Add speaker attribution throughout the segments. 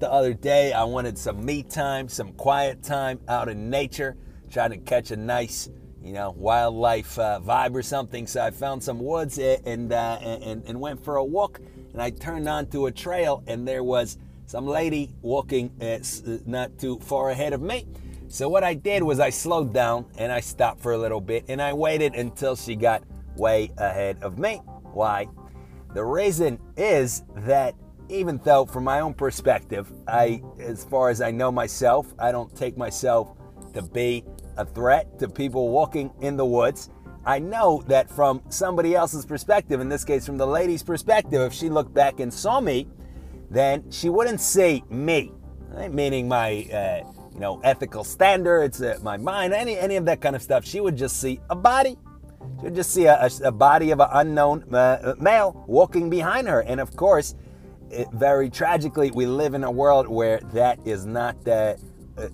Speaker 1: the other day. I wanted some me time, some quiet time out in nature, trying to catch a nice, you know, wildlife uh, vibe or something. So I found some woods and, uh, and, and went for a walk. And I turned onto a trail, and there was some lady walking uh, not too far ahead of me. So what I did was I slowed down and I stopped for a little bit and I waited until she got way ahead of me. Why? The reason is that even though from my own perspective, I as far as I know myself, I don't take myself to be a threat to people walking in the woods. I know that from somebody else's perspective, in this case from the lady's perspective, if she looked back and saw me, then she wouldn't see me, right? meaning my uh, you know ethical standards, uh, my mind, any any of that kind of stuff. She would just see a body. She would just see a, a, a body of an unknown uh, male walking behind her, and of course, it, very tragically, we live in a world where that is not the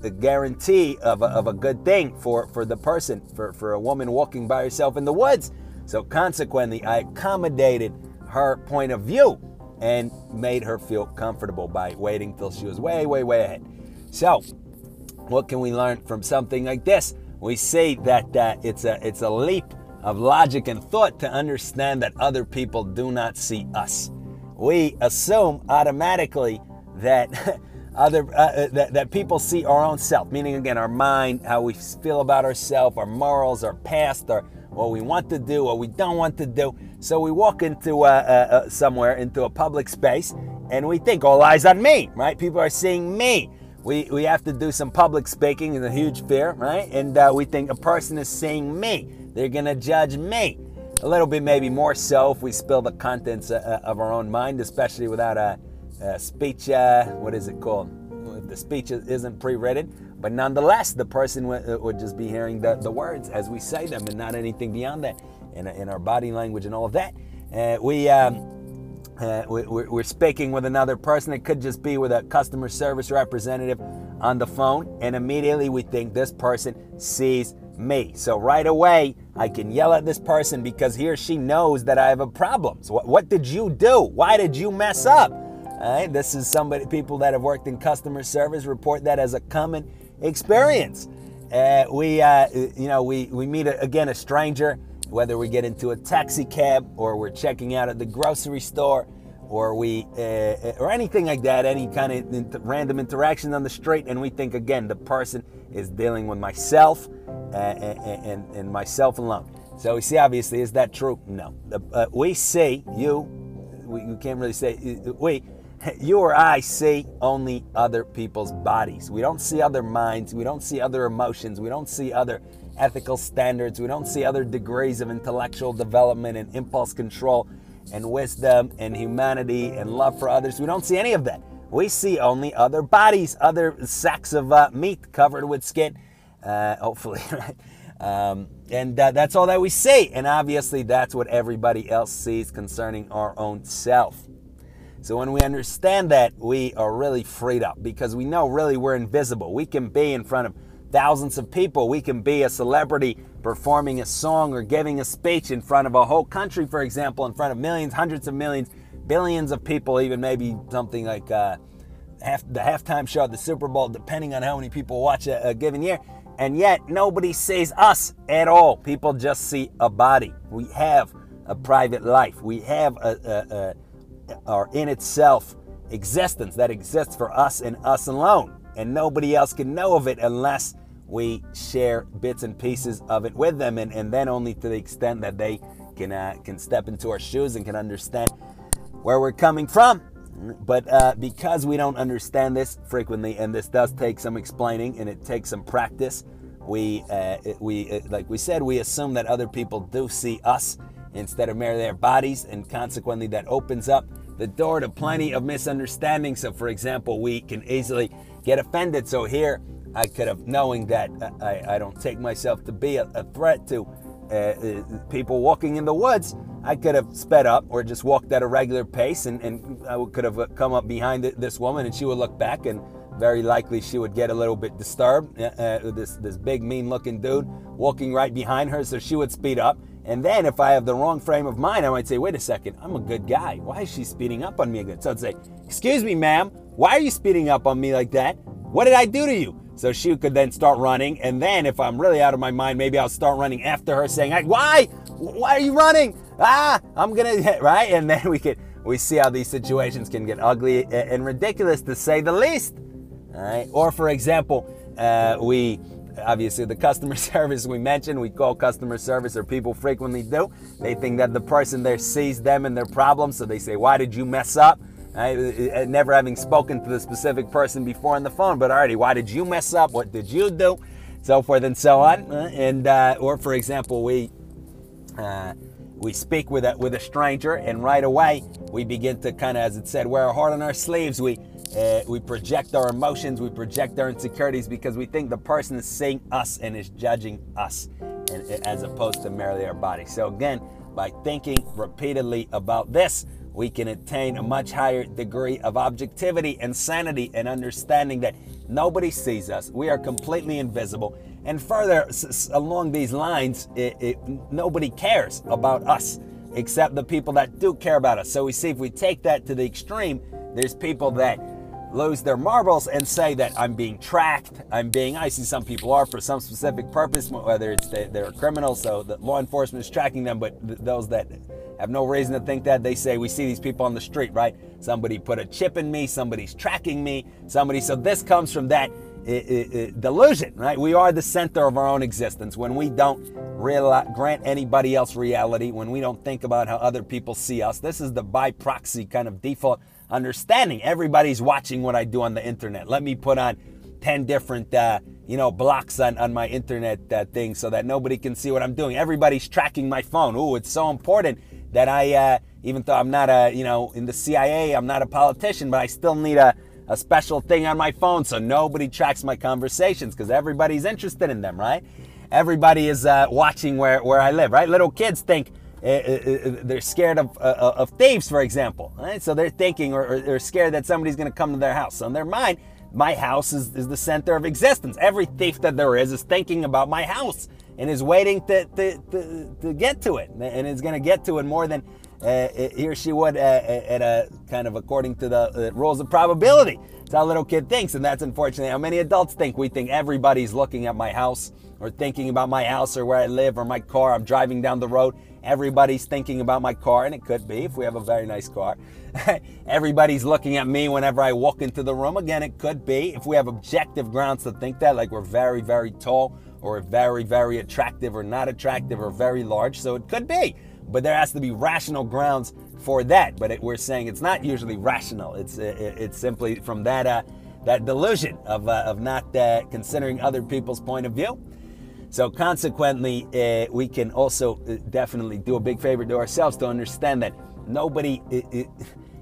Speaker 1: a guarantee of a, of a good thing for, for the person, for, for a woman walking by herself in the woods. So consequently, I accommodated her point of view and made her feel comfortable by waiting till she was way, way, way ahead. So, what can we learn from something like this? We see that uh, it's a it's a leap of logic and thought to understand that other people do not see us. We assume automatically that other uh, uh, that, that people see our own self, meaning again our mind, how we feel about ourselves, our morals, our past, our what we want to do, what we don't want to do. So we walk into uh, uh, uh, somewhere, into a public space, and we think all eyes on me, right? People are seeing me. We, we have to do some public speaking, is a huge fear, right? And uh, we think a person is seeing me. They're gonna judge me. A little bit, maybe more so, if we spill the contents uh, of our own mind, especially without a, a speech. Uh, what is it called? The speech isn't pre-written, but nonetheless, the person would, uh, would just be hearing the, the words as we say them and not anything beyond that in, in our body language and all of that. Uh, we, um, uh, we, we're speaking with another person. It could just be with a customer service representative on the phone, and immediately we think this person sees me. So right away, I can yell at this person because he or she knows that I have a problem. So what, what did you do? Why did you mess up? All right, this is somebody people that have worked in customer service report that as a common experience. Uh, we, uh, you know, we, we meet a, again a stranger, whether we get into a taxi cab or we're checking out at the grocery store or we uh, or anything like that, any kind of inter- random interaction on the street, and we think again the person is dealing with myself uh, and, and, and myself alone. So we see, obviously, is that true? No. Uh, we see you. We, we can't really say we you or I see only other people's bodies. We don't see other minds. We don't see other emotions. We don't see other ethical standards. We don't see other degrees of intellectual development and impulse control and wisdom and humanity and love for others. We don't see any of that. We see only other bodies, other sacks of uh, meat covered with skin, uh, hopefully, right? Um, and uh, that's all that we see. And obviously, that's what everybody else sees concerning our own self. So when we understand that, we are really freed up because we know really we're invisible. We can be in front of thousands of people. We can be a celebrity performing a song or giving a speech in front of a whole country, for example, in front of millions, hundreds of millions, billions of people, even maybe something like uh, half, the halftime show at the Super Bowl, depending on how many people watch a, a given year. And yet, nobody sees us at all. People just see a body. We have a private life. We have a, a, a or in itself existence that exists for us and us alone. And nobody else can know of it unless we share bits and pieces of it with them, and, and then only to the extent that they can, uh, can step into our shoes and can understand where we're coming from. But uh, because we don't understand this frequently, and this does take some explaining and it takes some practice, we, uh, we uh, like we said, we assume that other people do see us instead of merely their bodies, and consequently, that opens up the door to plenty of misunderstandings. So, for example, we can easily get offended. So, here I could have, knowing that I, I don't take myself to be a, a threat to uh, uh, people walking in the woods, I could have sped up or just walked at a regular pace, and, and I could have come up behind this woman, and she would look back and very likely she would get a little bit disturbed. Uh, uh, this this big mean looking dude walking right behind her, so she would speed up. And then if I have the wrong frame of mind, I might say, wait a second, I'm a good guy. Why is she speeding up on me again? So I'd say, excuse me, ma'am, Why are you speeding up on me like that? What did I do to you? So she could then start running. And then if I'm really out of my mind, maybe I'll start running after her saying, Why? Why are you running? Ah, I'm going to, right? And then we could, we see how these situations can get ugly and ridiculous to say the least. All right. Or for example, uh, we, obviously the customer service we mentioned we call customer service or people frequently do they think that the person there sees them and their problems so they say why did you mess up never having spoken to the specific person before on the phone, but already, why did you mess up? What did you do? So forth and so on. Uh, and uh, or for example, we uh, we speak with a with a stranger, and right away we begin to kind of, as it said, wear our heart on our sleeves. We uh, we project our emotions, we project our insecurities because we think the person is seeing us and is judging us, and, as opposed to merely our body. So again, by thinking repeatedly about this, we can attain a much higher degree of objectivity and sanity and understanding that nobody sees us. We are completely invisible. And further s- along these lines, it, it, nobody cares about us except the people that do care about us. So we see if we take that to the extreme, there's people that lose their marbles and say that I'm being tracked. I'm being, I see some people are for some specific purpose, whether it's they, they're criminals, so the law enforcement is tracking them, but th- those that have no reason to think that. They say we see these people on the street, right? Somebody put a chip in me, somebody's tracking me, somebody. So this comes from that it, it, it, delusion, right? We are the center of our own existence. When we don't realize, grant anybody else reality, when we don't think about how other people see us, this is the by proxy kind of default understanding. Everybody's watching what I do on the internet. Let me put on 10 different, uh, you know, blocks on, on my internet uh, thing so that nobody can see what I'm doing. Everybody's tracking my phone. Ooh, it's so important that I, uh, even though I'm not a, you know, in the CIA, I'm not a politician, but I still need a, a special thing on my phone so nobody tracks my conversations because everybody's interested in them, right? Everybody is uh, watching where, where I live, right? Little kids think uh, uh, uh they're scared of, uh, of thieves, for example, right? So they're thinking or, or they're scared that somebody's going to come to their house. So in their mind, my house is, is the center of existence. Every thief that there is is thinking about my house and is waiting to, to, to, to get to it and is going to get to it more than uh, he or she would uh, at a kind of according to the uh, rules of probability. It's how a little kid thinks, and that's unfortunately how many adults think. We think everybody's looking at my house or thinking about my house or where I live or my car. I'm driving down the road. Everybody's thinking about my car, and it could be if we have a very nice car. Everybody's looking at me whenever I walk into the room. Again, it could be if we have objective grounds to think that, like we're very, very tall or very, very attractive or not attractive or very large. So it could be. But there has to be rational grounds for that. But it, we're saying it's not usually rational. It's it, it's simply from that uh, that delusion of, uh, of not uh, considering other people's point of view. So consequently, uh, we can also uh, definitely do a big favor to ourselves to understand that nobody, it, it,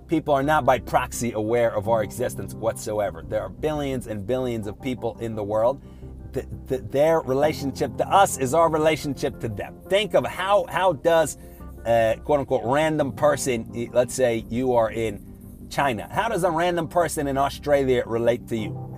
Speaker 1: people are not by proxy aware of our existence whatsoever. There are billions and billions of people in the world th- th- their relationship to us is our relationship to them. Think of how how does a quote unquote random person, let's say you are in China, how does a random person in Australia relate to you?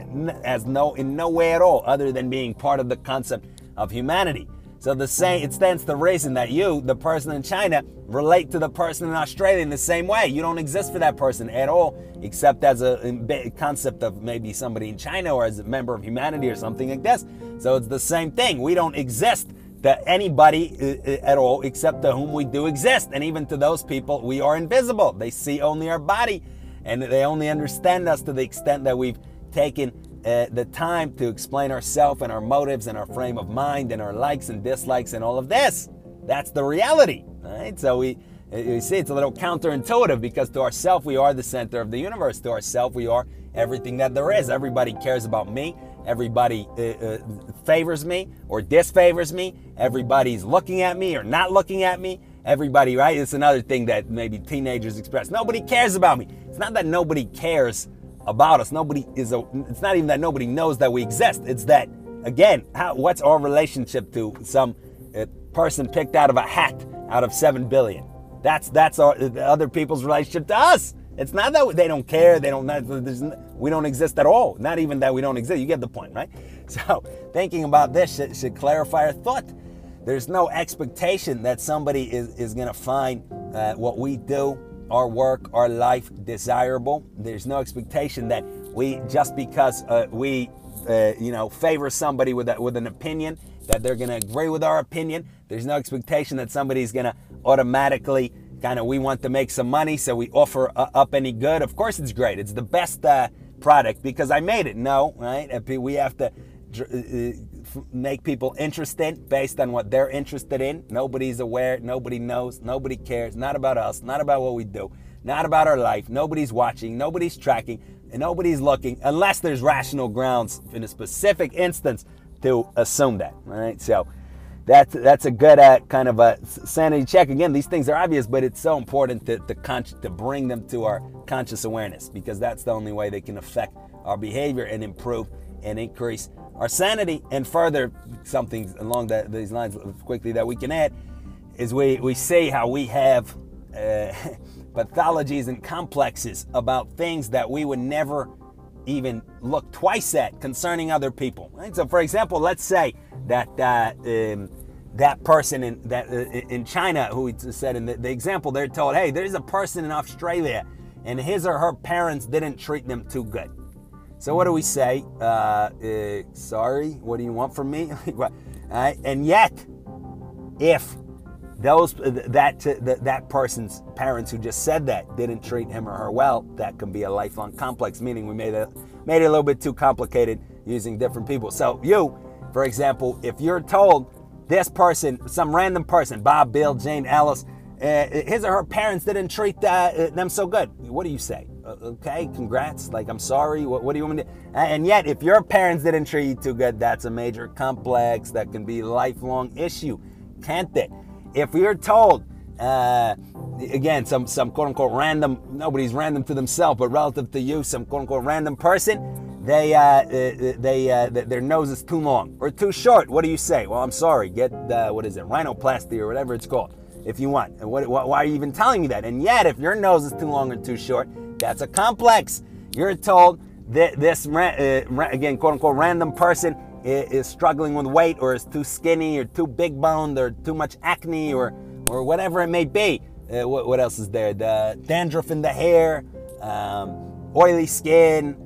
Speaker 1: As no in no way at all, other than being part of the concept of humanity. So the same, it stands to reason that you, the person in China, relate to the person in Australia in the same way. You don't exist for that person at all, except as a concept of maybe somebody in China or as a member of humanity or something like this. So it's the same thing. We don't exist to anybody uh, uh, at all except to whom we do exist. And even to those people, we are invisible. They see only our body and they only understand us to the extent that we've taken uh, the time to explain ourselves and our motives and our frame of mind and our likes and dislikes and all of this. That's the reality, right? So we, uh, you see, it's a little counterintuitive because to ourselves we are the center of the universe. To ourselves we are everything that there is. Everybody cares about me. Everybody uh, uh, favors me or disfavors me. Everybody's looking at me or not looking at me. Everybody, right? It's another thing that maybe teenagers express. Nobody cares about me. It's not that nobody cares about us. Nobody is a, it's not even that nobody knows that we exist. It's that, again, how, what's our relationship to some uh, person picked out of a hat out of 7 billion? That's, that's our, other people's relationship to us. It's not that they don't care, they don't, we don't exist at all. Not even that we don't exist. You get the point, right? So thinking about this should, should clarify our thought. There's no expectation that somebody is, is going to find uh, what we do our work, our life desirable. There's no expectation that we just because uh, we uh, you know favor somebody with a, with an opinion that they're going to agree with our opinion. There's no expectation that somebody's going to automatically kind of we want to make some money, so we offer uh, up any good. Of course, it's great. It's the best uh, product because I made it. No, right? We have to uh, make people interested based on what they're interested in. Nobody's aware, nobody knows, nobody cares. Not about us, not about what we do, not about our life. Nobody's watching, nobody's tracking, and nobody's looking unless there's rational grounds in a specific instance to assume that. Right, so that's that's a good uh, kind of a sanity check. Again, these things are obvious, but it's so important to to, con- to bring them to our conscious awareness because that's the only way they can affect our behavior and improve and increase our sanity. And further, something along that, these lines quickly that we can add is we we see how we have uh, pathologies and complexes about things that we would never even look twice at concerning other people. Right? So, for example, let's say that uh, um, that person in that uh, in China who said in the, the, example, they're told, "Hey, there's a person in Australia, and his or her parents didn't treat them too good." So what do we say? Uh, uh sorry, what do you want from me? and yet, if those that that person's parents who just said that didn't treat him or her well, that can be a lifelong complex. Meaning we made it made it a little bit too complicated using different people. So you, for example, if you're told this person, some random person, Bob, Bill, Jane, Alice, uh, his or her parents didn't treat uh, them so good, what do you say? Uh, okay, congrats. Like I'm sorry. What, what do you want me to? And yet, if your parents didn't treat you too good, that's a major complex that can be a lifelong issue, can't it? if we are told, uh, again, some some quote unquote random, nobody's random to themselves, but relative to you, some quote unquote random person, they uh, uh they uh, their nose is too long or too short. What do you say? Well, I'm sorry. Get what is it, rhinoplasty or whatever it's called, if you want. And what, why are you even telling me that? And yet, if your nose is too long or too short, that's a complex. You're told that this uh, again, quote unquote, random person is struggling with weight or is too skinny or too big boned or too much acne or, or whatever it may be. Uh, what, what, else is there? The dandruff in the hair, um, oily skin,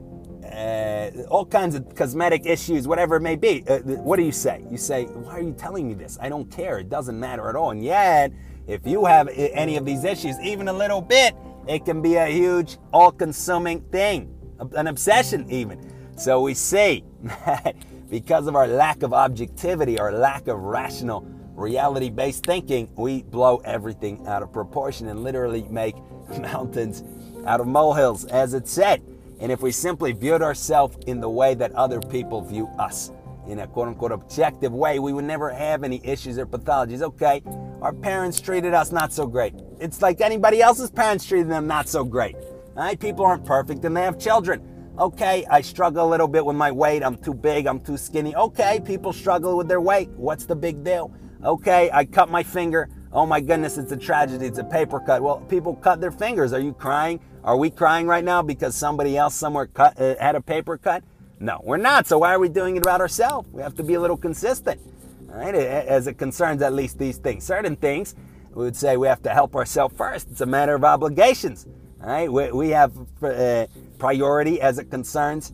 Speaker 1: uh, all kinds of cosmetic issues, whatever it may be. Uh, what do you say? You say, Why are you telling me this? I don't care. It doesn't matter at all. And yet, if you have any of these issues, even a little bit, it can be a huge, all consuming thing, an obsession, even. So we see that because of our lack of objectivity, our lack of rational, reality based thinking, we blow everything out of proportion and literally make mountains out of molehills, as it said. And if we simply viewed ourselves in the way that other people view us, in a quote unquote objective way, we would never have any issues or pathologies. Okay, our parents treated us not so great. It's like anybody else's parents treated them not so great. All right, people aren't perfect and they have children. Okay, I struggle a little bit with my weight. I'm too big, I'm too skinny. Okay, people struggle with their weight. What's the big deal? Okay, I cut my finger. Oh my goodness, it's a tragedy. It's a paper cut. Well, people cut their fingers. Are you crying? Are we crying right now because somebody else somewhere cut, uh, had a paper cut? No, we're not. So why are we doing it about ourselves? We have to be a little consistent, right? As it concerns at least these things. Certain things, we would say we have to help ourselves first. It's a matter of obligations. right? we, we have uh, priority as it concerns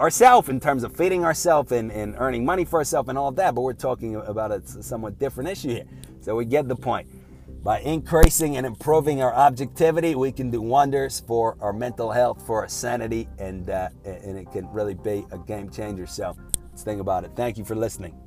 Speaker 1: ourselves in terms of feeding ourselves and, and earning money for ourselves and all of that, but we're talking about a somewhat different issue here. So we get the point. By increasing and improving our objectivity, we can do wonders for our mental health, for our sanity, and, uh, and it can really be a game changer. So let's think about it. Thank you for listening.